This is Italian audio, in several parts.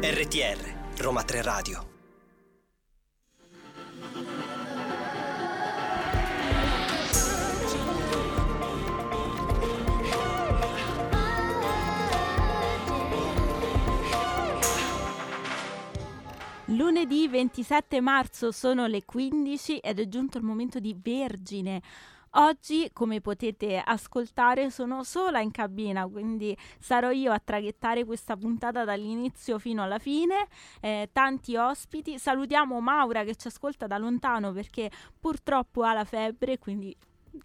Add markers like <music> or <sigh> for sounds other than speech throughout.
RTR Roma 3 Radio Lunedì 27 marzo sono le 15 ed è giunto il momento di Vergine. Oggi, come potete ascoltare, sono sola in cabina, quindi sarò io a traghettare questa puntata dall'inizio fino alla fine. Eh, tanti ospiti. Salutiamo Maura che ci ascolta da lontano perché purtroppo ha la febbre, quindi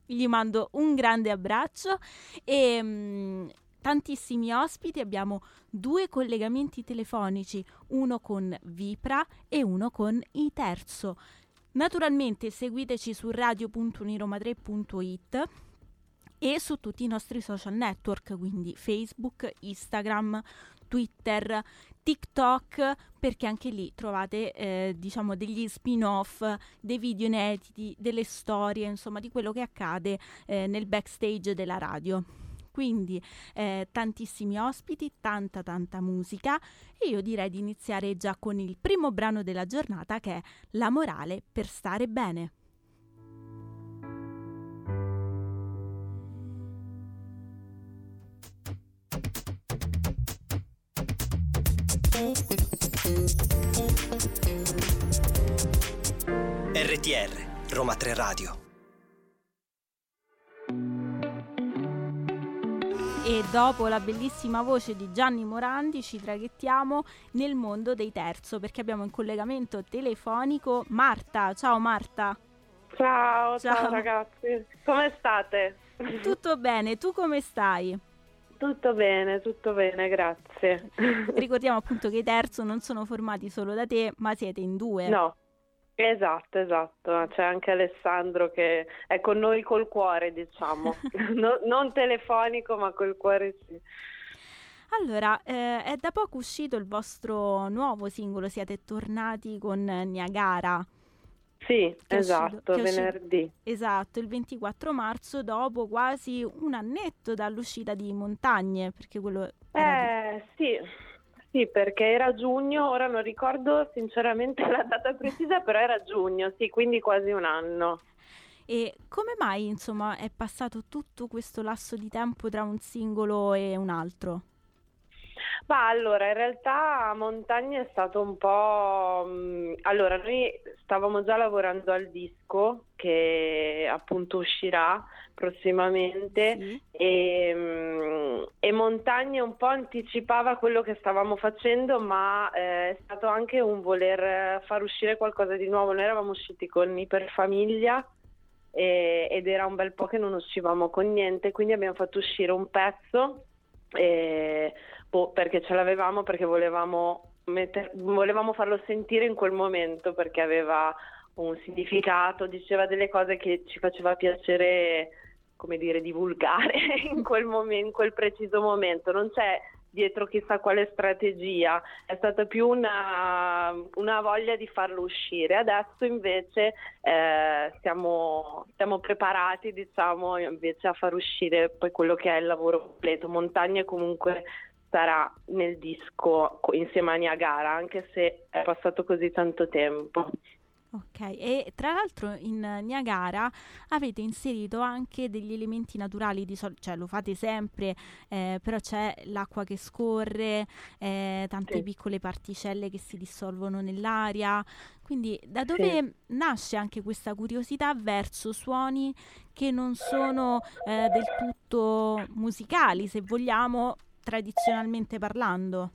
gli mando un grande abbraccio. E, mh, mm, tantissimi ospiti, abbiamo due collegamenti telefonici, uno con Vipra e uno con i Terzo. Naturalmente seguiteci su radio.uniroma3.it e su tutti i nostri social network, quindi Facebook, Instagram, Twitter, TikTok, perché anche lì trovate eh, diciamo degli spin-off, dei video inediti, delle storie, insomma, di quello che accade eh, nel backstage della radio quindi eh, tantissimi ospiti, tanta tanta musica e io direi di iniziare già con il primo brano della giornata che è La morale per stare bene. RTR Roma 3 Radio e dopo la bellissima voce di Gianni Morandi ci traghettiamo nel mondo dei terzo perché abbiamo in collegamento telefonico Marta. Ciao Marta. Ciao, ciao, ciao ragazzi, come state? Tutto bene, tu come stai? Tutto bene, tutto bene, grazie. Ricordiamo appunto che i terzo non sono formati solo da te, ma siete in due. No, Esatto, esatto, c'è anche Alessandro che è con noi col cuore, diciamo, <laughs> no, non telefonico ma col cuore sì. Allora, eh, è da poco uscito il vostro nuovo singolo, siete tornati con Niagara. Sì, esatto, uscito, venerdì. Uscito, esatto, il 24 marzo dopo quasi un annetto dall'uscita di Montagne, perché quello... Eh, di... sì, sì, perché era giugno, ora non ricordo sinceramente <laughs> la data precisa, però era giugno, sì, quindi quasi un anno. E come mai, insomma, è passato tutto questo lasso di tempo tra un singolo e un altro? Ma allora, in realtà Montagna è stato un po'... Mm, allora, noi stavamo già lavorando al disco che appunto uscirà prossimamente sì. e, mm, e, Montagna un po' anticipava quello che stavamo facendo, ma eh, è stato anche un voler far uscire qualcosa di nuovo. Noi eravamo usciti con Iperfamiglia e, ed era un bel po' che non uscivamo con niente, quindi abbiamo fatto uscire un pezzo. E, boh, perché ce l'avevamo, perché volevamo, metter, volevamo farlo sentire in quel momento, perché aveva un significato, diceva delle cose che ci faceva piacere, come dire, divulgare <laughs> in quel, momento, in quel preciso momento. Non c'è dietro chissà quale strategia, è stata più una, una voglia di farlo uscire. Adesso invece eh, siamo, siamo, preparati diciamo, invece a far uscire poi quello che è il lavoro completo. Montagne comunque sarà nel disco insieme a Niagara, anche se è passato così tanto tempo. Ok, e tra l'altro in Niagara avete inserito anche degli elementi naturali, di sol- cioè lo fate sempre, eh, però c'è l'acqua che scorre, eh, tante sì. piccole particelle che si dissolvono nell'aria, quindi da dove sì. nasce anche questa curiosità verso suoni che non sono eh, del tutto musicali, se vogliamo, tradizionalmente parlando?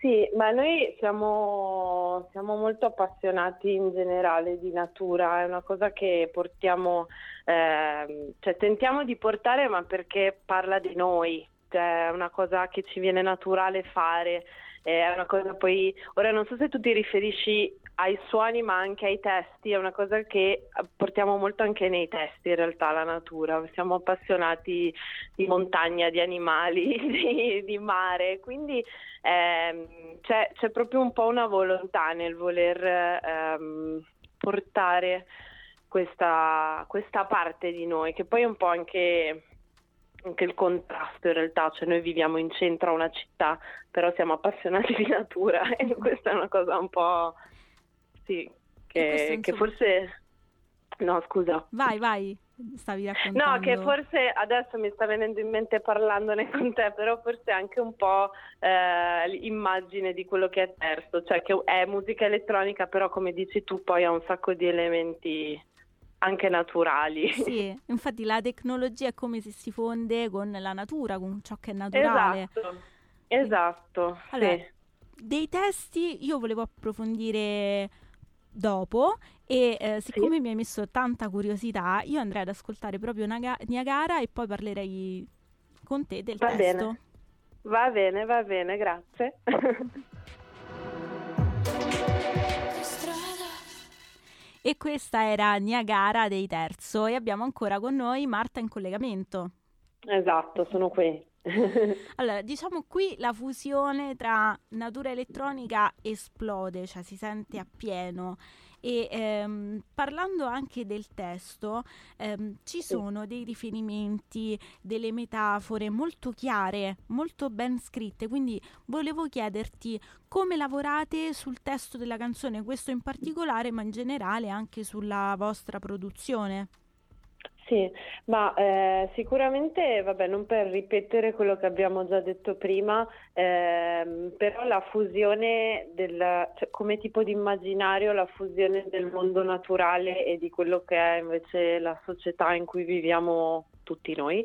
Sì, ma noi siamo, siamo, molto appassionati in generale di natura, è una cosa che portiamo, eh, cioè tentiamo di portare ma perché parla di noi, cioè è una cosa che ci viene naturale fare, è una cosa poi, ora non so se tu ti riferisci ai suoni ma anche ai testi, è una cosa che portiamo molto anche nei testi in realtà la natura, siamo appassionati di montagna, di animali, <laughs> di, di mare, quindi ehm, c'è, c'è, proprio un po' una volontà nel voler ehm, portare questa, questa parte di noi che poi è un po' anche anche il contrasto in realtà, cioè noi viviamo in centro a una città, però siamo appassionati di natura <laughs> e questa è una cosa un po' sì, che, che forse no, scusa. Vai, vai. Stavi raccontando. No, che forse adesso mi sta venendo in mente parlandone con te, però forse anche un po' eh, l'immagine di quello che è terzo, cioè che è musica elettronica, però come dici tu poi ha un sacco di elementi anche naturali. Sì, infatti la tecnologia è come se si fonde con la natura, con ciò che è naturale. Esatto, esatto. Allora, sì. dei testi io volevo approfondire dopo e eh, siccome sì. mi hai messo tanta curiosità, io andrei ad ascoltare proprio Naga- Niagara e poi parlerei con te del va testo. Bene. Va bene, va bene, grazie. <laughs> E questa era Niagara dei Terzo e abbiamo ancora con noi Marta in collegamento. Esatto, sono qui. <laughs> allora, diciamo qui la fusione tra natura elettronica esplode, cioè si sente appieno. E ehm, parlando anche del testo ehm, ci sono dei riferimenti, delle metafore molto chiare, molto ben scritte, quindi volevo chiederti come lavorate sul testo della canzone, questo in particolare, ma in generale anche sulla vostra produzione. Sì, ma eh, sicuramente, vabbè, non per ripetere quello che abbiamo già detto prima, ehm, però la fusione del, cioè, come tipo di immaginario, la fusione del mondo naturale e di quello che è invece la società in cui viviamo tutti noi,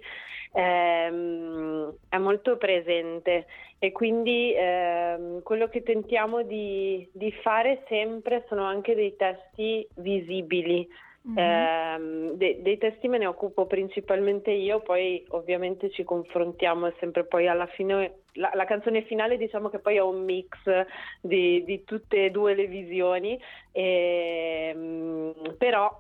ehm, è molto presente. E quindi ehm, quello che tentiamo di, di fare sempre sono anche dei testi visibili Mm-hmm. Eh, de- dei testi me ne occupo principalmente io, poi ovviamente ci confrontiamo sempre poi alla fine la, la, canzone finale diciamo che poi è un mix di, di tutte e due le visioni, e, ehm, però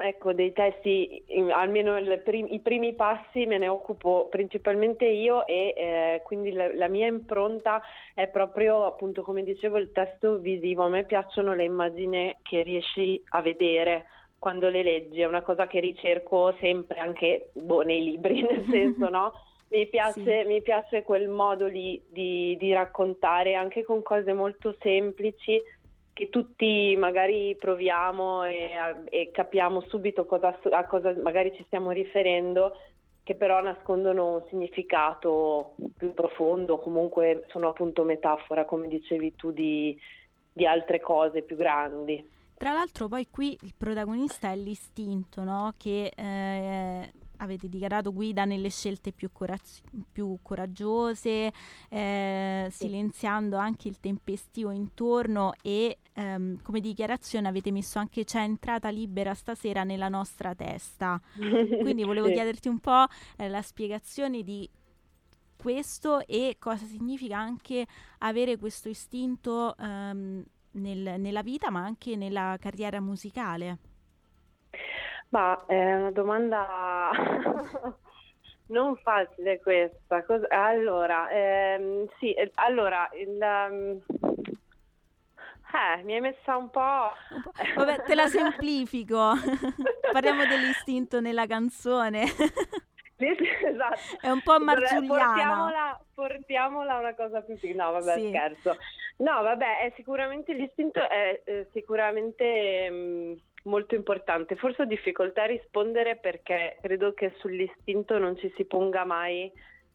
ecco dei testi, almeno prim- i primi passi me ne occupo principalmente io e eh, quindi la, la mia impronta è proprio appunto come dicevo il testo visivo, a me piacciono le immagini che riesci a vedere quando le leggi, è una cosa che ricerco sempre anche boh, nei libri, <laughs> nel senso, no? Mi piace, sì. mi piace quel modo lì di, di, raccontare anche con cose molto semplici che tutti magari proviamo e, e capiamo subito cosa, a cosa magari ci stiamo riferendo, che però nascondono un significato più profondo, comunque sono appunto metafora, come dicevi tu, di, di altre cose più grandi. Tra l'altro poi qui il protagonista è l'istinto, no? Che eh, avete dichiarato guida nelle scelte più, coraz- più coraggiose, eh, silenziando anche il tempestivo intorno e ehm, come dichiarazione avete messo anche c'è entrata libera stasera nella nostra testa. <laughs> Quindi volevo chiederti un po' eh, la spiegazione di questo e cosa significa anche avere questo istinto ehm, nel, nella vita ma anche nella carriera musicale? Ma è una domanda <laughs> non facile questa. Cosa... Allora, ehm, sì, eh, allora, il, um... eh, mi hai messa un po'... un po'... Vabbè, te la semplifico. <laughs> Parliamo dell'istinto nella canzone. <laughs> esatto. È un po' marzuliana. Portiamola, portiamola una cosa più piccola. No, vabbè, sì. scherzo. No, vabbè, è sicuramente l'istinto è eh, sicuramente mh, mm, molto importante. Forse ho difficoltà a rispondere perché credo che sull'istinto non ci si ponga mai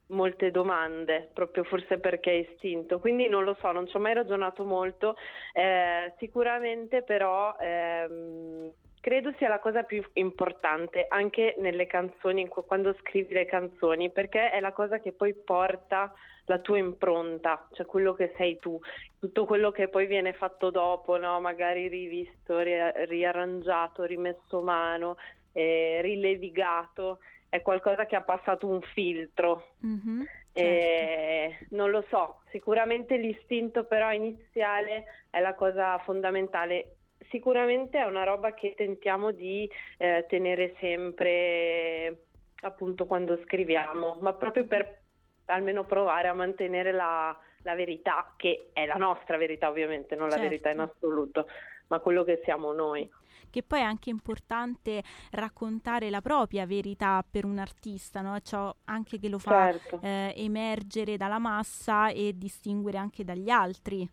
molte domande, proprio forse perché è istinto. Quindi non lo so, non ci ho mai ragionato molto. Eh, sicuramente però ehm, credo sia la cosa più importante anche nelle canzoni, quando scrivi le canzoni, perché è la cosa che poi porta la tua impronta, cioè quello che sei tu, tutto quello che poi viene fatto dopo, no? magari rivisto, ri- riarrangiato, rimesso mano, eh, rilevigato, è qualcosa che ha passato un filtro. Mm-hmm, certo. non lo so, sicuramente l'istinto però iniziale è la cosa fondamentale sicuramente è una roba che tentiamo di eh, tenere sempre appunto quando scriviamo, ma proprio per almeno provare a mantenere la, la verità, che è la nostra verità ovviamente, non certo. la verità in assoluto, ma quello che siamo noi. che poi è anche importante raccontare la propria verità per un artista, no? ciò anche che lo fa certo. eh, emergere dalla massa e distinguere anche dagli altri.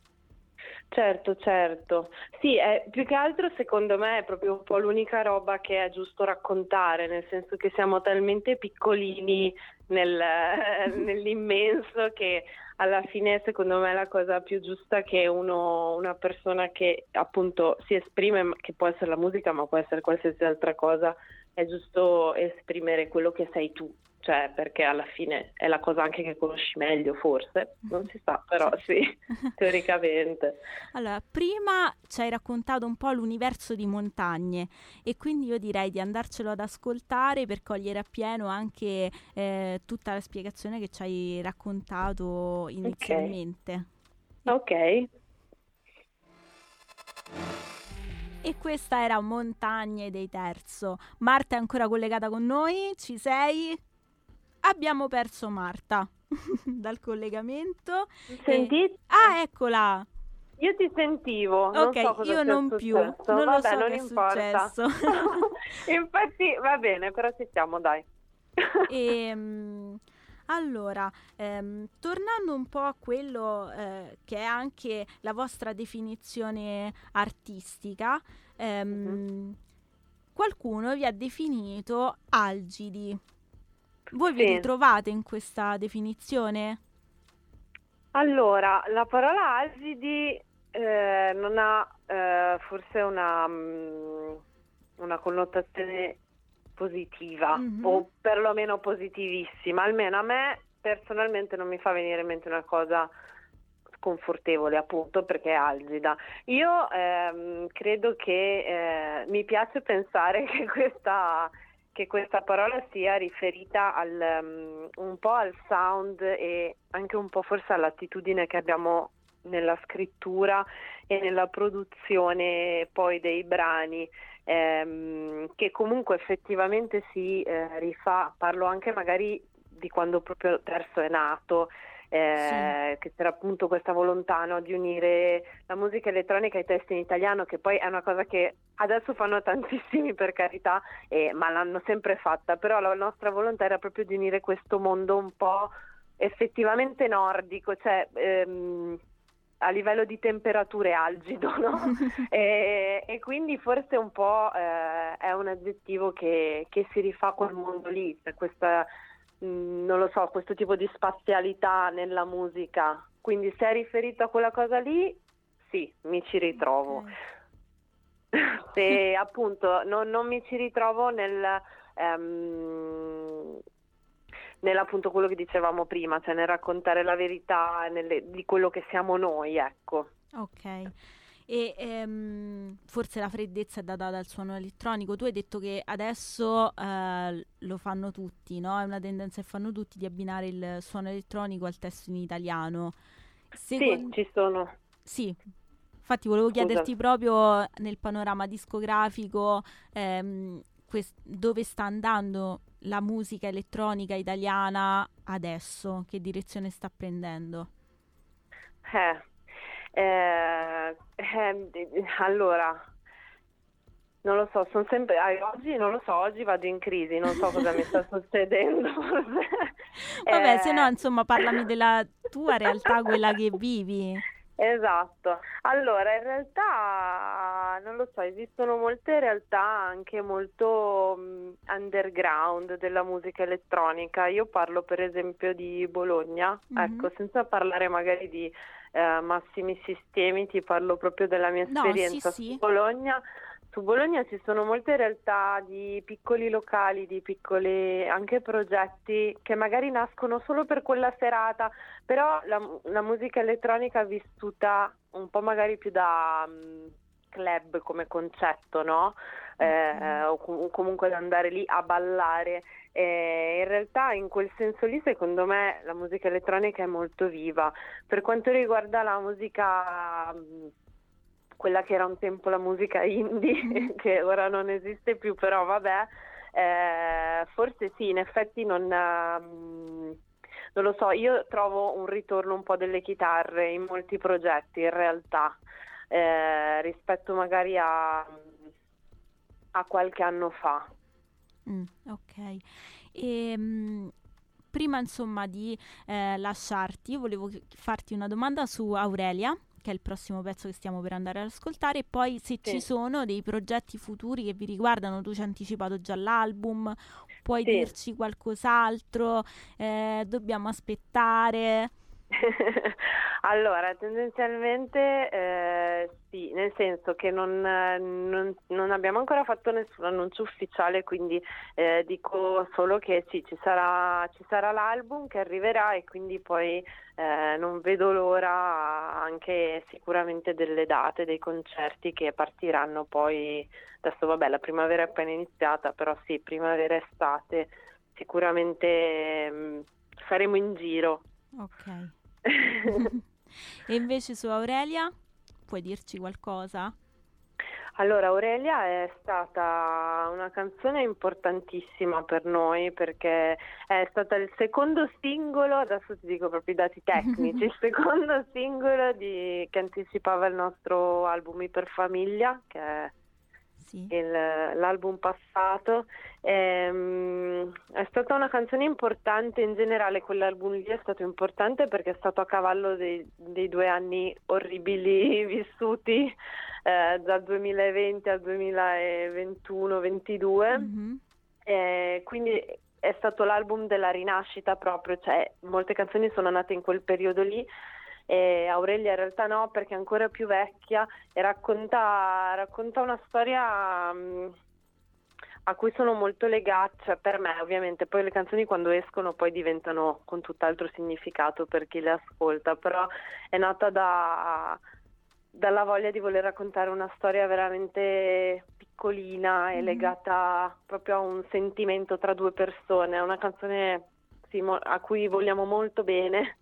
Certo, certo. Sì, è, più che altro secondo me è proprio un po' l'unica roba che è giusto raccontare, nel senso che siamo talmente piccolini nel, <laughs> nell'immenso che alla fine secondo me la cosa più giusta che uno, una persona che appunto si esprime, che può essere la musica ma può essere qualsiasi altra cosa, è giusto esprimere quello che sei tu, cioè perché alla fine è la cosa anche che conosci meglio forse, non si sa, però <laughs> sì, <laughs> teoricamente. Allora, prima ci hai raccontato un po' l'universo di montagne e quindi io direi di andarcelo ad ascoltare per cogliere appieno anche eh, tutta la spiegazione che ci hai raccontato inizialmente. Ok. okay. E questa era Montagne dei Terzo. Marta è ancora collegata con noi? Ci sei? Abbiamo perso Marta <laughs> dal collegamento. Sentite? E... Ah, eccola! Io ti sentivo. Ok, non so io non più. Non Vabbè, lo so non importa. <laughs> Infatti, va bene, però ci siamo, dai. e, <laughs> ehm, allora, ehm, tornando un po' a quello eh, che è anche la vostra definizione artistica, ehm, mm-hmm. qualcuno vi ha definito algidi. Voi sì. vi ritrovate in questa definizione? Allora, la parola algidi eh, non ha eh, forse una, um, una connotazione positiva mm-hmm. o perlomeno positivissima, almeno a me personalmente non mi fa venire in mente una cosa sconfortevole appunto perché è algida. Io ehm, credo che eh, mi piace pensare <laughs> che questa, che questa parola sia riferita al, um, un po' al sound e anche un po' forse all'attitudine che abbiamo nella scrittura e nella produzione poi dei brani ehm, che comunque effettivamente si eh, rifà, parlo anche magari di quando proprio Terzo è nato, eh, sì. che c'era appunto questa volontà no, di unire la musica elettronica ai testi in italiano, che poi è una cosa che adesso fanno tantissimi per carità, eh, ma l'hanno sempre fatta, però la nostra volontà era proprio di unire questo mondo un po' effettivamente nordico, cioè ehm, a livello di temperature algido, no? <laughs> e, e, quindi forse un po' eh, è un aggettivo che, che, si rifà quel mondo lì, cioè questa, non lo so, questo tipo di spazialità nella musica. Quindi se è riferito a quella cosa lì, sì, mi ci ritrovo. Okay. <laughs> se appunto non, non, mi ci ritrovo nel... Um, nell'appunto quello che dicevamo prima, cioè nel raccontare la verità nelle, di quello che siamo noi, ecco. Ok. E ehm, forse la freddezza è data dal suono elettronico. Tu hai detto che adesso eh, lo fanno tutti, no? È una tendenza che fanno tutti di abbinare il suono elettronico al testo in italiano. Secondo... Sì, ci sono. Sì, infatti volevo Scusa. chiederti proprio nel panorama discografico ehm, quest- dove sta andando la musica elettronica italiana adesso? Che direzione sta prendendo? Eh, eh, eh, allora, non lo so, sono sempre, eh, oggi non lo so, oggi vado in crisi, non so cosa mi sta <laughs> succedendo. Vabbè, se no, eh. insomma, parlami della tua realtà, quella che vivi. Esatto, allora in realtà non lo so, esistono molte realtà anche molto um, underground della musica elettronica, io parlo per esempio di Bologna, mm-hmm. ecco, senza parlare magari di uh, massimi sistemi, ti parlo proprio della mia esperienza no, sì, sì. Bologna su Bologna ci sono molte realtà di piccoli locali, di piccoli anche progetti che magari nascono solo per quella serata, però la, la musica elettronica vissuta un po' magari più da um, club come concetto, no? Eh, o, com- comunque da andare lì a ballare. Eh, in realtà in quel senso lì secondo me la musica elettronica è molto viva. Per quanto riguarda la musica quella che era un tempo la musica indie, mm-hmm. <laughs> che ora non esiste più, però vabbè, eh, forse sì, in effetti non... Um, non lo so, io trovo un ritorno un po' delle chitarre in molti progetti in realtà, eh, rispetto magari a, a qualche anno fa. Mm, ok. E, mh, prima insomma di eh, lasciarti, volevo farti una domanda su Aurelia, che è il prossimo pezzo che stiamo per andare ad ascoltare, e poi se sì. ci sono dei progetti futuri che vi riguardano, tu ci hai anticipato già l'album, puoi sì. dirci qualcos'altro, eh, dobbiamo aspettare. <laughs> allora, tendenzialmente eh, sì, nel senso che non, non, non, abbiamo ancora fatto nessun annuncio ufficiale, quindi eh, dico solo che sì, ci sarà, ci sarà, l'album che arriverà e quindi poi eh, non vedo l'ora anche sicuramente delle date, dei concerti che partiranno poi, adesso vabbè la primavera è appena iniziata, però sì, primavera estate sicuramente mh, mm, saremo in giro. Ok. <laughs> e invece su Aurelia, puoi dirci qualcosa? Allora, Aurelia è stata una canzone importantissima per noi perché è stata il secondo singolo, adesso ti dico proprio i dati tecnici, il <laughs> secondo singolo di, che anticipava il nostro album Iperfamiglia, che è sì. il, l'album passato. Ehm, è stata una canzone importante in generale, quell'album lì è stato importante perché è stato a cavallo dei, dei due anni orribili <laughs> vissuti eh, dal 2020 al 2021-22. Mm-hmm. Eh, quindi è stato l'album della rinascita proprio, cioè molte canzoni sono nate in quel periodo lì e Aurelia in realtà no perché è ancora più vecchia e racconta, racconta una storia um, a cui sono molto legata, cioè per me ovviamente, poi le canzoni quando escono poi diventano con tutt'altro significato per chi le ascolta, però è nata da, dalla voglia di voler raccontare una storia veramente piccolina e mm-hmm. legata proprio a un sentimento tra due persone, è una canzone sì, a cui vogliamo molto bene.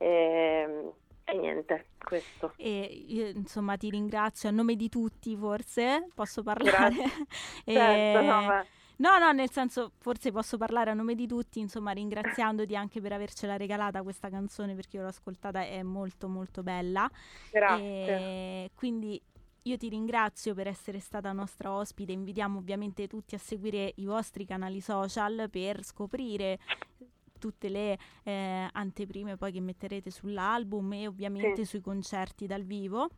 E, ehm, e niente, questo. E io insomma ti ringrazio a nome di tutti forse, posso parlare? <laughs> e... certo, no, ma... No, no, nel senso, forse posso parlare a nome di tutti, insomma, ringraziandoti anche per avercela regalata questa canzone perché io l'ho ascoltata, è molto molto bella. Grazie. E quindi io ti ringrazio per essere stata nostra ospite, invitiamo ovviamente tutti a seguire i vostri canali social per scoprire tutte le eh, anteprime poi che metterete sull'album e ovviamente sì. sui concerti dal vivo.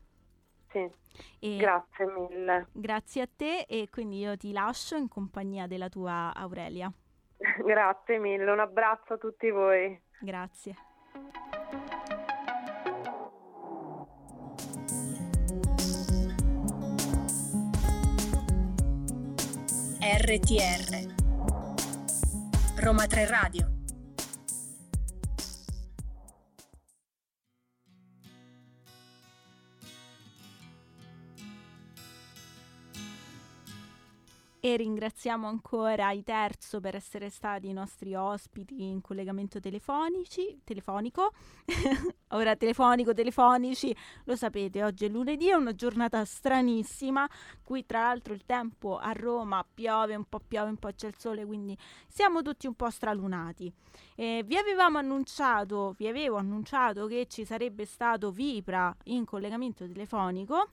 Sì. E grazie mille. Grazie a te e quindi io ti lascio in compagnia della tua Aurelia. <laughs> grazie mille, un abbraccio a tutti voi. Grazie. RTR Roma 3 Radio e ringraziamo ancora i Terzo per essere stati i nostri ospiti in collegamento telefonico. <laughs> Ora telefonico, telefonici, lo sapete, oggi è lunedì, è una giornata stranissima, qui tra l'altro il tempo a Roma piove, un po' piove, un po' c'è il sole, quindi siamo tutti un po' stralunati. Eh, vi avevamo annunciato, vi avevo annunciato che ci sarebbe stato Vipra in collegamento telefonico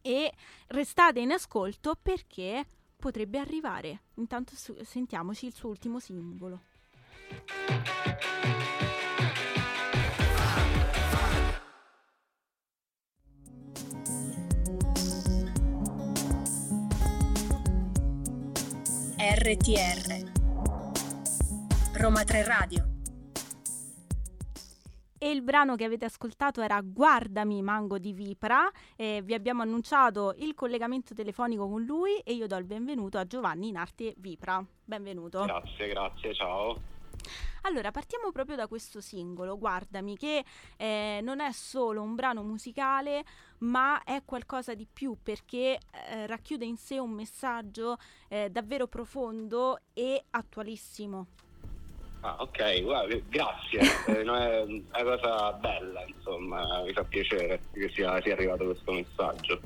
e restate in ascolto perché potrebbe arrivare. Intanto su- sentiamoci il suo ultimo singolo. RTR Roma 3 Radio e il brano che avete ascoltato era Guardami Mango di Vipra. Eh, vi abbiamo annunciato il collegamento telefonico con lui e io do il benvenuto a Giovanni in arte Vipra. Benvenuto. Grazie, grazie, ciao. Allora, partiamo proprio da questo singolo, Guardami, che eh, non è solo un brano musicale, ma è qualcosa di più perché eh, racchiude in sé un messaggio eh, davvero profondo e attualissimo. Ah, ok, guarda, grazie, <laughs> eh, è una cosa bella, insomma, mi fa piacere che sia, sia arrivato questo messaggio.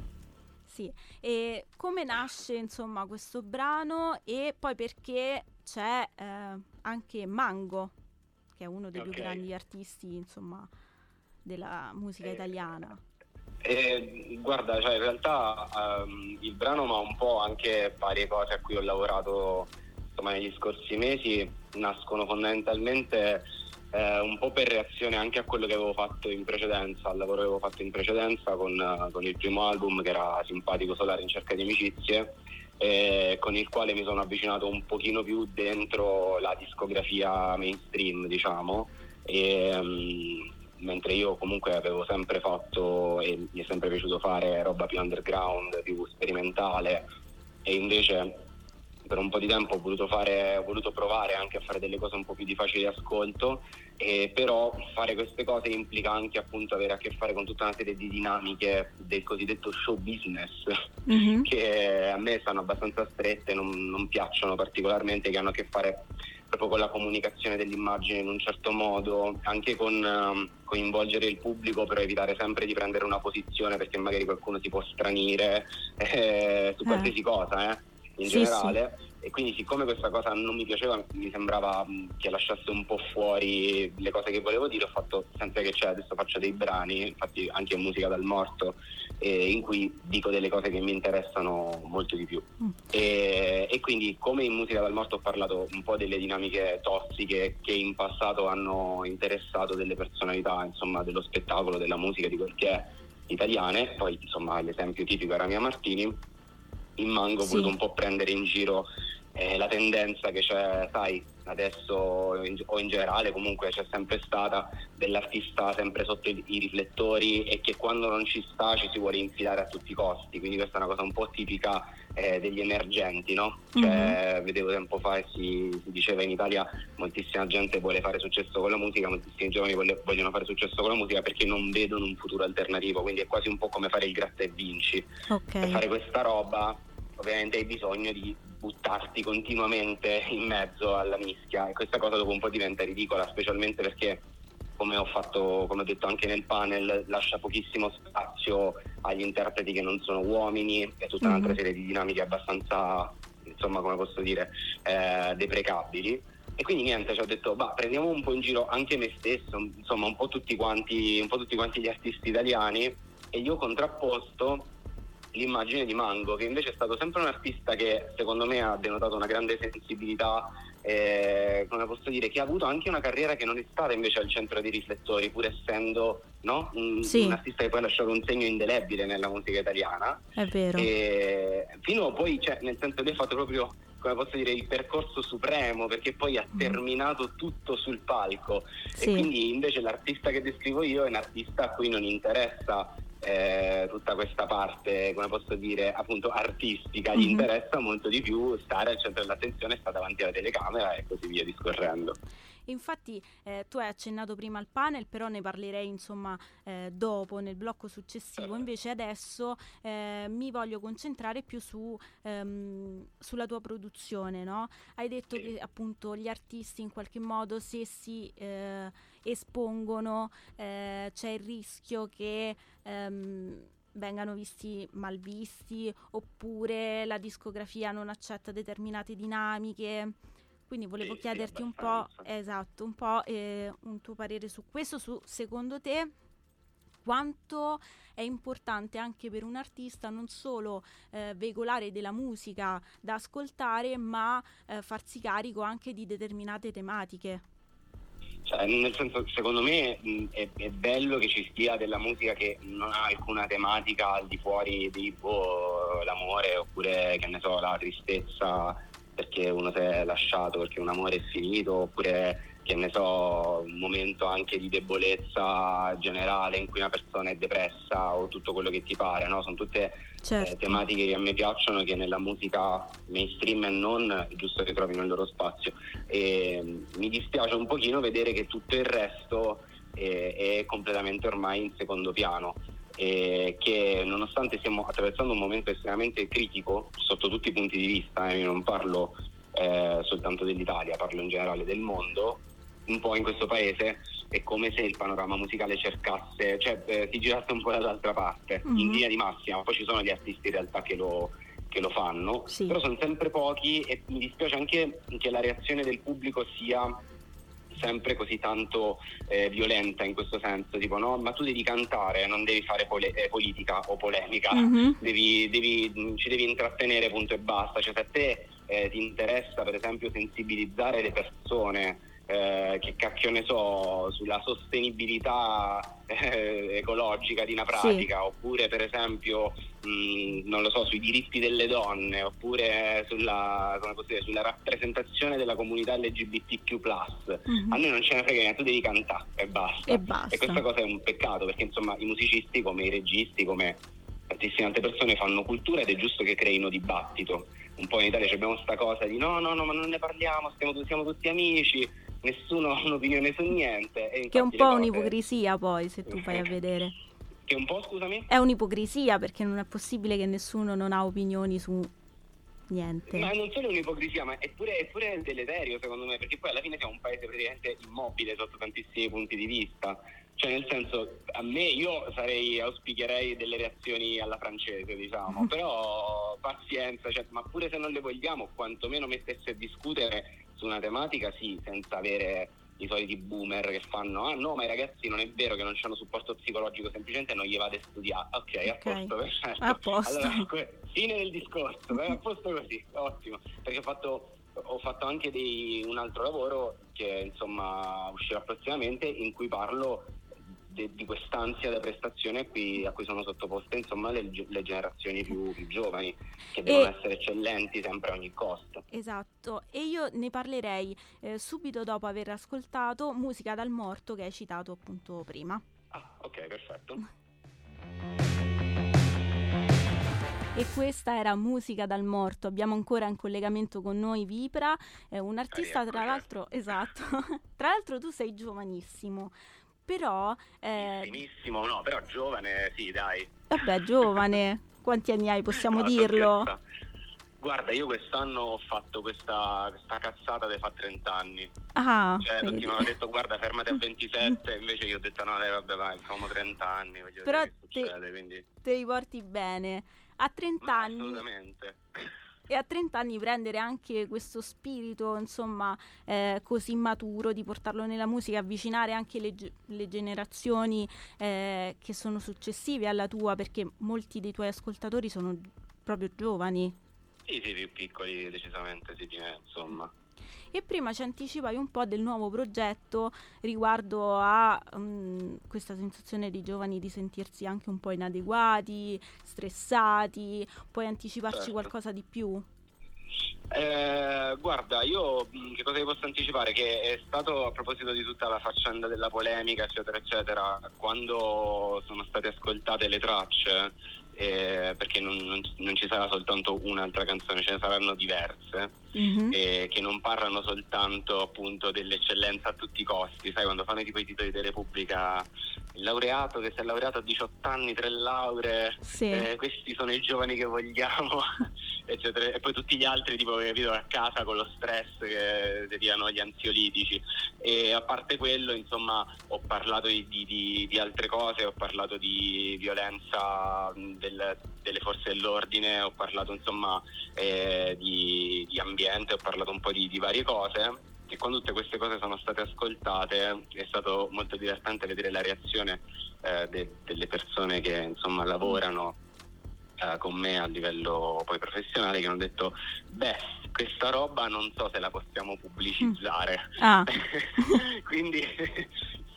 Sì, e come nasce insomma questo brano e poi perché c'è eh, anche Mango, che è uno dei okay. più grandi artisti insomma della musica eh, italiana. Eh, guarda, cioè in realtà um, il brano ma un po' anche varie cose a cui ho lavorato insomma, negli scorsi mesi nascono fondamentalmente eh, un po' per reazione anche a quello che avevo fatto in precedenza, al lavoro che avevo fatto in precedenza con, con il primo album che era Simpatico Solare in cerca di amicizie, eh, con il quale mi sono avvicinato un pochino più dentro la discografia mainstream, diciamo. E, um, mentre io comunque avevo sempre fatto e mi è sempre piaciuto fare roba più underground, più sperimentale e invece per un po' di tempo ho voluto, fare, ho voluto provare anche a fare delle cose un po' più di facile ascolto, eh, però fare queste cose implica anche appunto avere a che fare con tutta una serie di dinamiche del cosiddetto show business, mm-hmm. che a me stanno abbastanza strette, non, non piacciono particolarmente, che hanno a che fare proprio con la comunicazione dell'immagine in un certo modo, anche con um, coinvolgere il pubblico per evitare sempre di prendere una posizione perché magari qualcuno si può stranire eh, su qualsiasi eh. cosa. In sì, generale sì. e quindi siccome questa cosa non mi piaceva mi sembrava che lasciasse un po' fuori le cose che volevo dire ho fatto senza che c'è adesso faccio dei brani infatti anche musica dal morto eh, in cui dico delle cose che mi interessano molto di più mm. e, e, quindi come in musica dal morto ho parlato un po' delle dinamiche tossiche che in passato hanno interessato delle personalità insomma dello spettacolo della musica di quel che è italiane poi insomma l'esempio tipico era Mia Martini in Mango ho sì. voluto un po' prendere in giro eh, la tendenza che c'è, sai, adesso o in generale comunque c'è sempre stata dell'artista sempre sotto i, i, riflettori e che quando non ci sta ci si vuole infilare a tutti i costi, quindi questa è una cosa un po' tipica eh, degli emergenti, no? Cioè, mm-hmm. vedevo tempo fa e si, si, diceva in Italia moltissima gente vuole fare successo con la musica, moltissimi giovani vogliono fare successo con la musica perché non vedono un futuro alternativo, quindi è quasi un po' come fare il gratta e vinci. Okay. Per fare questa roba ovviamente hai bisogno di buttarti continuamente in mezzo alla mischia e questa cosa dopo un po' diventa ridicola, specialmente perché come ho fatto, come ho detto anche nel panel, lascia pochissimo spazio agli interpreti che non sono uomini e tutta mm-hmm. un'altra serie di dinamiche abbastanza, insomma, come posso dire, eh, deprecabili. E quindi niente, ci ho detto, bah, prendiamo un po' in giro anche me stesso, insomma, un po' tutti quanti, un po' tutti quanti gli artisti italiani e io contrapposto l'immagine di Mango, che invece è stato sempre un artista che secondo me ha denotato una grande sensibilità, eh, come posso dire, che ha avuto anche una carriera che non è stata invece al centro dei riflettori, pur essendo no? un, sì. un, artista che poi ha lasciato un segno indelebile nella musica italiana. È vero. E fino poi, cioè, nel senso che ha fatto proprio come posso dire, il percorso supremo perché poi ha terminato tutto sul palco sì. e quindi invece l'artista che descrivo io è un artista a cui non interessa eh, tutta questa parte, come posso dire, appunto artistica, gli mm-hmm. interessa molto di più stare al centro dell'attenzione, sta davanti alla telecamera e così via discorrendo. Infatti eh, tu hai accennato prima al panel, però ne parlerei insomma eh, dopo, nel blocco successivo. Invece adesso eh, mi voglio concentrare più su, ehm, sulla tua produzione, no? Hai detto sì. che appunto gli artisti in qualche modo se si eh, espongono eh, c'è il rischio che... Ehm, vengano visti mal visti oppure la discografia non accetta determinate dinamiche. Quindi volevo sì, chiederti sì, un po', esatto, un po' eh, un tuo parere su questo, su secondo te quanto è importante anche per un artista non solo eh, veicolare della musica da ascoltare, ma eh, farsi carico anche di determinate tematiche. Cioè, nel senso, secondo me mh, è, è, bello che ci sia della musica che non ha alcuna tematica al di fuori di boh, l'amore oppure che ne so, la tristezza perché uno si è lasciato, perché un amore è finito, oppure che ne so, un momento anche di debolezza generale in cui una persona è depressa o tutto quello che ti pare, no? Sono tutte eh, certo. eh, tematiche che a me piacciono che nella musica mainstream e non è giusto che trovino il loro spazio. E mm, mi dispiace un pochino vedere che tutto il resto eh, è completamente ormai in secondo piano eh, che nonostante stiamo attraversando un momento estremamente critico sotto tutti i punti di vista, eh, io non parlo eh, soltanto dell'Italia, parlo in generale del mondo, un po' in questo paese è come se il panorama musicale cercasse, cioè eh, si girasse un po' dall'altra parte, mm-hmm. in linea di massima, poi ci sono gli artisti in realtà che lo, che lo fanno, sì. però sono sempre pochi e mi dispiace anche che la reazione del pubblico sia sempre così tanto eh, violenta in questo senso, tipo no, ma tu devi cantare, non devi fare pole- eh, politica o polemica, mm-hmm. devi, devi, ci devi intrattenere punto e basta, cioè se a te eh, ti interessa per esempio sensibilizzare le persone, eh, che cacchio ne so, sulla sostenibilità eh, ecologica di una pratica, sì. oppure per esempio, mh, non lo so, sui diritti delle donne, oppure sulla, dire, sulla rappresentazione della comunità LGBTQ+. Mm-hmm. A noi non ce ne frega niente, tu devi cantare e basta. e basta. E questa cosa è un peccato, perché insomma i musicisti, come i registi, come tantissime altre persone fanno cultura ed è giusto che creino dibattito. Un po' in Italia abbiamo questa cosa di no, no, no, ma non ne parliamo, stiamo, siamo tutti amici, nessuno ha un'opinione su niente. che è un po' un'ipocrisia poi, se tu vai a vedere. Che un po', scusami? È un'ipocrisia perché non è possibile che nessuno non ha opinioni su niente. Ma non solo un'ipocrisia, ma è pure, è pure deleterio secondo me, perché poi alla fine siamo un paese praticamente immobile sotto tantissimi punti di vista. Cioè, nel senso, a me io sarei, auspicherei delle reazioni alla francese, diciamo, però pazienza, cioè, ma pure se non le vogliamo, quantomeno mettersi a discutere su una tematica, sì, senza avere i soliti boomer che fanno ah no ma i ragazzi non è vero che non hanno supporto psicologico semplicemente non gli vade a studiare. Ok, okay. a posto perfetto. A posto. allora, fine del discorso a posto così ottimo. Perché ho fatto, ho fatto anche dei, un altro lavoro che insomma uscirà prossimamente in cui parlo de, di quest'ansia da prestazione a cui, a cui sono sottoposte insomma, le, le generazioni più, più, giovani che devono e... essere eccellenti sempre a ogni costo. Esatto, e io ne parlerei eh, subito dopo aver ascoltato Musica dal morto che hai citato appunto prima. Ah, ok, perfetto. E questa era Musica dal morto. Abbiamo ancora in collegamento con noi Vipra, eh, un artista tra l'altro, esatto. <laughs> tra l'altro tu sei giovanissimo però... Eh... Benissimo, no, però giovane, sì, dai. Vabbè, giovane. <laughs> Quanti anni hai, possiamo no, dirlo? Guarda, io quest'anno ho fatto questa, questa cazzata che fa 30 anni. Ah, cioè, tutti mi hanno detto guarda fermati a <laughs> 27, invece io ho detto no, dai, vabbè, vai, facciamo 30 anni, Però te, succede, quindi... te li porti bene. A 30 Ma anni... Assolutamente e a 30 anni prendere anche questo spirito insomma eh, così maturo di portarlo nella musica avvicinare anche le, le generazioni eh, che sono successive alla tua perché molti dei tuoi ascoltatori sono proprio giovani. Sì sì più piccoli decisamente sì, insomma e prima ci anticipavi un po' del nuovo progetto riguardo a um, questa sensazione dei giovani di sentirsi anche un po' inadeguati, stressati. Puoi anticiparci certo. qualcosa di più? Eh, guarda, io mm, che cosa vi posso anticipare? Che è stato a proposito di tutta la faccenda della polemica, eccetera, eccetera, quando sono state ascoltate le tracce, eh, perché non, non, non, ci sarà soltanto un'altra canzone, ce ne saranno diverse, mm-hmm. eh, che non parlano soltanto appunto dell'eccellenza a tutti i costi, sai quando fanno tipo i titoli di Repubblica, il laureato che si è laureato a 18 anni, tre lauree, sì. eh, questi sono i giovani che vogliamo, <laughs> eccetera, e poi tutti gli altri tipo capito a casa con lo stress che derivano gli ansiolitici e a parte quello insomma ho parlato di, di, di altre cose, ho parlato di violenza del, delle forze dell'ordine, ho parlato insomma eh, di, di, ambiente, ho parlato un po' di, di varie cose e quando tutte queste cose sono state ascoltate è stato molto divertente vedere la reazione eh, de, delle persone che insomma lavorano eh, con me a livello poi professionale che hanno detto beh questa roba non so se la possiamo pubblicizzare mm. ah. <laughs> quindi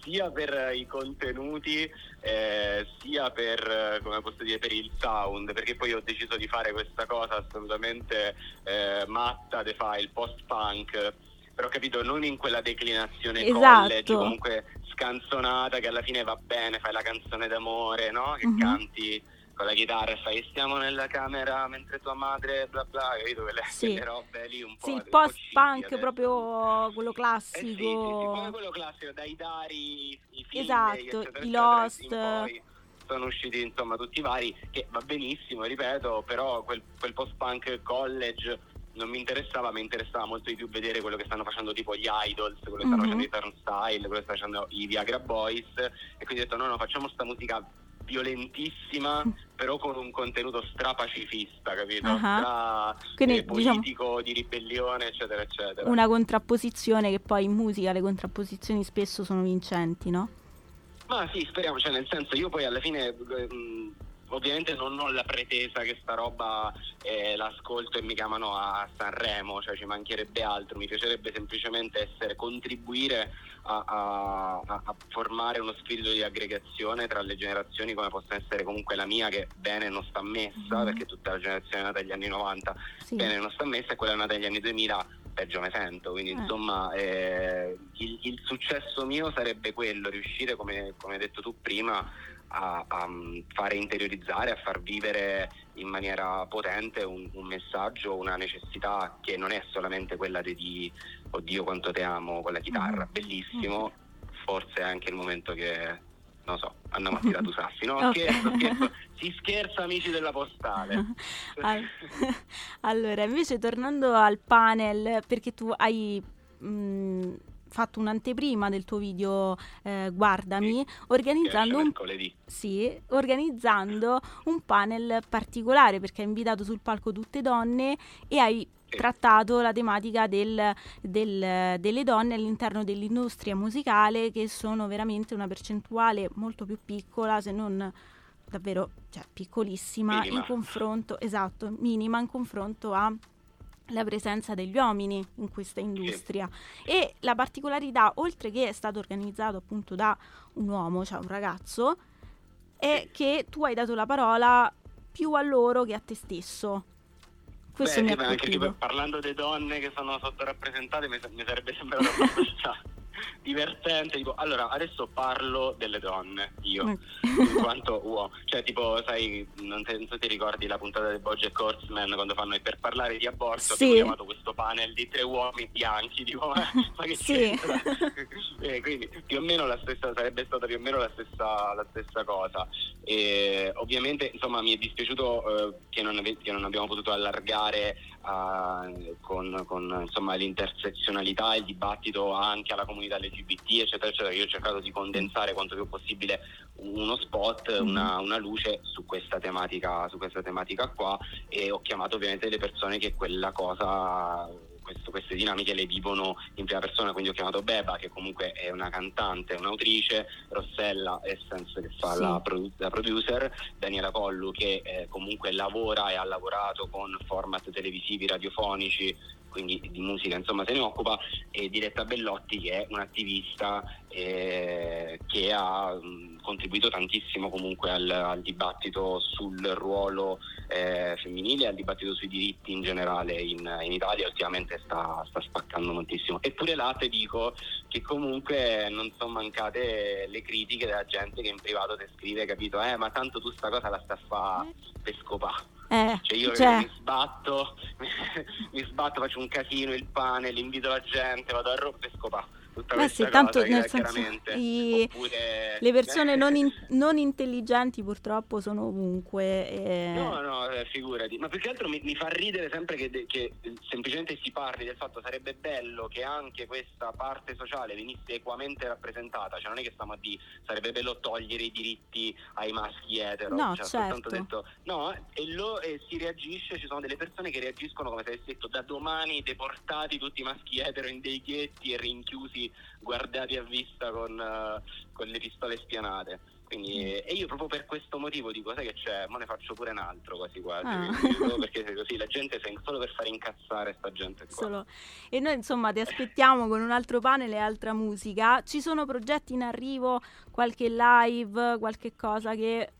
sia per i contenuti eh, sia per, come posso dire, per il sound perché poi ho deciso di fare questa cosa assolutamente eh, matta de fa il post punk però capito non in quella declinazione esatto. college comunque scanzonata che alla fine va bene fai la canzone d'amore no? che uh-huh. canti con la chitarra e fai stiamo nella camera mentre tua madre bla bla capito quelle, sì. quelle robe lì un po' sì, il post punk proprio quello classico eh sì, sì, sì, quello classico dai Dari i film esatto eccetera, i Lost sono usciti insomma tutti i vari che va benissimo ripeto però quel, quel post punk college non mi interessava, mi interessava molto di più vedere quello che stanno facendo tipo gli Idols, quello che stanno mm-hmm. facendo i Turnstile, quello che stanno facendo i Viagra Boys e quindi ho detto no no facciamo sta musica violentissima, però con un contenuto strapacifista, capito? Ah. Stra Quindi, eh, diciamo- politico, di ribellione, eccetera, eccetera. Una contrapposizione che poi in musica le contrapposizioni spesso sono vincenti, no? Ma sì, speriamo, cioè nel senso io poi alla fine ehm, ovviamente non ho la pretesa che sta roba eh, l'ascolto e mi chiamano a Sanremo, cioè ci mancherebbe altro, mi piacerebbe semplicemente essere, contribuire a, a- a- formare uno spirito di aggregazione tra le generazioni come possono essere comunque la mia che bene non sta messa, Mhm. perché tutta la generazione è nata negli anni 90 Sì. bene non sta messa e quella nata negli anni 2000 peggio me sento quindi Eh. insomma eh, il, il successo mio sarebbe quello riuscire come, come hai detto tu prima a, a, mm, fare interiorizzare a far vivere in maniera potente un, un messaggio una necessità che non è solamente quella di, di oddio quanto te amo con la chitarra. Mhm. bellissimo. Forse è anche il momento che non so andiamo a tirare due sassi no? Ok. scherzo scherzo. <laughs> Si scherza amici della postale. <laughs> Al- <laughs> allora, invece tornando al panel, perché tu hai mh, fatto un'anteprima del tuo video eh, Guardami, organizzando Che esce un, sì, organizzando un panel particolare perché hai invitato sul palco tutte donne e hai Sì. trattato la tematica del- del- delle donne all'interno dell'industria musicale che sono veramente una percentuale molto più piccola se non davvero cioè, piccolissima Minima. in confronto esatto minima in confronto a la presenza degli uomini in questa industria. E la particolarità oltre che è stato organizzato appunto da un uomo cioè un ragazzo è che tu hai dato la parola più a loro che a te stesso. Questo Beh, mi ha ma anche colpito. tipo, parlando delle donne che sono sottorappresentate mi, mi sarebbe sembrato abbastanza <laughs> divertente. Tipo, allora, adesso parlo delle donne, io, in quanto uomo. Cioè, tipo, sai, non, te- non so se ti ricordi la puntata del Bojack Horseman quando fanno per parlare di aborto, Sì. abbiamo chiamato questo panel di tre uomini bianchi, tipo, ma, ma che Sì. <laughs> Eh, quindi più o meno la stessa, sarebbe stata più o meno la stessa, la stessa cosa. E, ovviamente, insomma, mi è dispiaciuto eh, che, non, ave- che non abbiamo potuto allargare ah, con, con, insomma, l'intersezionalità il dibattito anche alla comunità LGBT, eccetera, eccetera. Io ho cercato di condensare quanto più possibile uno spot, Mhm. una, una luce su questa tematica, su questa tematica qua e ho chiamato ovviamente le persone che quella cosa questo- queste dinamiche le vivono in prima persona, quindi ho chiamato Beba che comunque è una cantante, un'autrice, Rossella Essence che fa Sì. la, produ- la producer, Daniela Collu che eh, comunque lavora e ha lavorato con format televisivi, radiofonici, quindi di musica insomma se ne occupa, e Diletta Bellotti che è un'attivista eh, che ha mh, contribuito tantissimo comunque al, al dibattito sul ruolo eh, femminile al dibattito sui diritti in generale in, in Italia ultimamente sta, sta spaccando moltissimo. Eppure là te dico che comunque non sono mancate le critiche della gente che in privato ti scrive, capito? Eh, ma tanto tu sta cosa la sta a fa per scopà. Eh, Cioè io cioè, mi sbatto, <laughs> mi sbatto, faccio un casino, il pane, invito la gente, vado a rompere scopà. Tutta Beh, questa sì, tanto cosa, senso, chiaramente. i- Oppure- le persone non, in- <laughs> non intelligenti purtroppo sono ovunque e- No, no, eh, figurati, ma più che altro mi, mi fa ridere sempre che, de- che, eh, semplicemente si parli del fatto sarebbe bello che anche questa parte sociale venisse equamente rappresentata, cioè non è che stiamo a dire sarebbe bello togliere i diritti ai maschi etero, No, cioè, certo. detto no, e, lo, e si reagisce, ci sono delle persone che reagiscono come se avessi detto da domani deportati tutti i maschi etero in dei ghetti e rinchiusi, guardati a vista con, eh, con le pistole spianate. Quindi, Mm. e io proprio per questo motivo dico, sai che c'è, ma ne faccio pure un altro quasi quasi, Ah. quindi, perché così la gente solo per fare incazzare sta gente qua. solo- E noi insomma ti aspettiamo con un altro panel e altra musica. Ci sono progetti in arrivo, qualche live, qualche cosa che...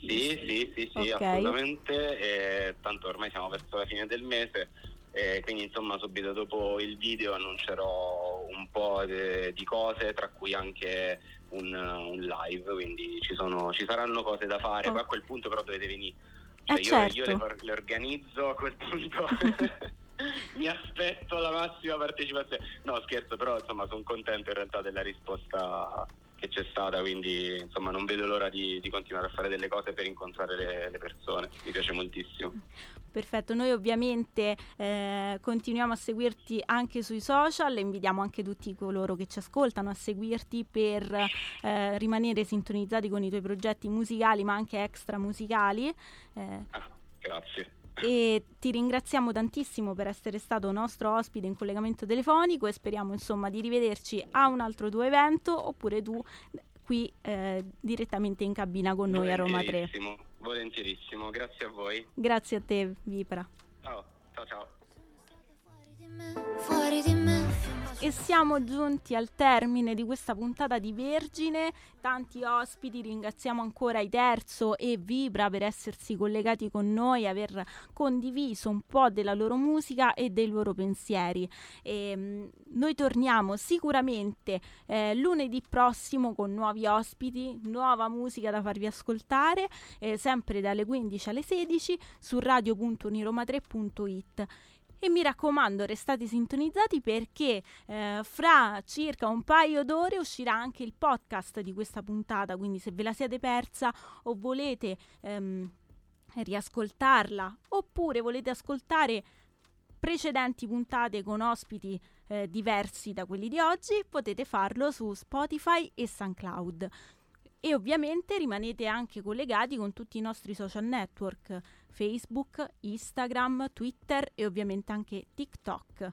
Sì, sì, sì, sì, Ok. assolutamente, e tanto ormai siamo verso la fine del mese, e quindi insomma subito dopo il video annuncerò un po' de- di cose, tra cui anche un, un live, quindi ci, sono, ci saranno cose da fare, Oh. poi a quel punto però dovete venire. Eh, Cioè, io, io certo. le, or- le organizzo a quel punto. <laughs> Mi aspetto la massima partecipazione. No, scherzo, però insomma sono contento in realtà della risposta che c'è stata, quindi insomma non vedo l'ora di, di continuare a fare delle cose per incontrare le, le, persone, mi piace moltissimo. Perfetto, noi ovviamente eh, continuiamo a seguirti anche sui social e invitiamo anche tutti coloro che ci ascoltano a seguirti per eh, rimanere sintonizzati con i tuoi progetti musicali ma anche extra musicali. Eh, ah, grazie e ti ringraziamo tantissimo per essere stato nostro ospite in collegamento telefonico e speriamo insomma di rivederci a un altro tuo evento oppure tu qui eh, direttamente in cabina con noi a Roma 3. Volentierissimo, grazie a voi. Grazie a te Vipra. Ciao, ciao ciao. E siamo giunti al termine di questa puntata di Vergine. Tanti ospiti, ringraziamo ancora i Terzo e Vibra per essersi collegati con noi, aver condiviso un po' della loro musica e dei loro pensieri. E, ehm, noi torniamo sicuramente eh, lunedì prossimo con nuovi ospiti, nuova musica da farvi ascoltare, eh, sempre dalle 15 alle 16 su radio.uniroma3.it e mi raccomando restate sintonizzati perché eh, fra circa un paio d'ore uscirà anche il podcast di questa puntata, quindi se ve la siete persa o volete ehm, riascoltarla oppure volete ascoltare precedenti puntate con ospiti eh, diversi da quelli di oggi, potete farlo su Spotify e SoundCloud. E ovviamente rimanete anche collegati con tutti i nostri social network, Facebook, Instagram, Twitter e ovviamente anche TikTok.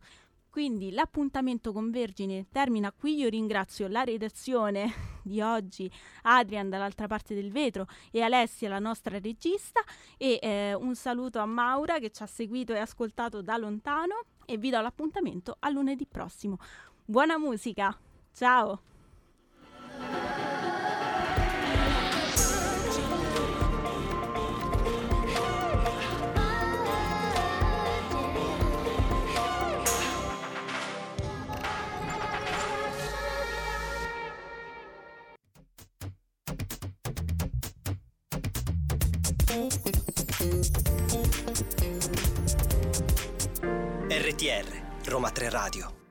Quindi l'appuntamento con Vergine termina qui. Io ringrazio la redazione <laughs> di oggi, Adrian dall'altra parte del vetro e Alessia, la nostra regista. E eh, un saluto a Maura che ci ha seguito e ascoltato da lontano. E vi do l'appuntamento a lunedì prossimo. Buona musica! Ciao! RTR Roma 3 Radio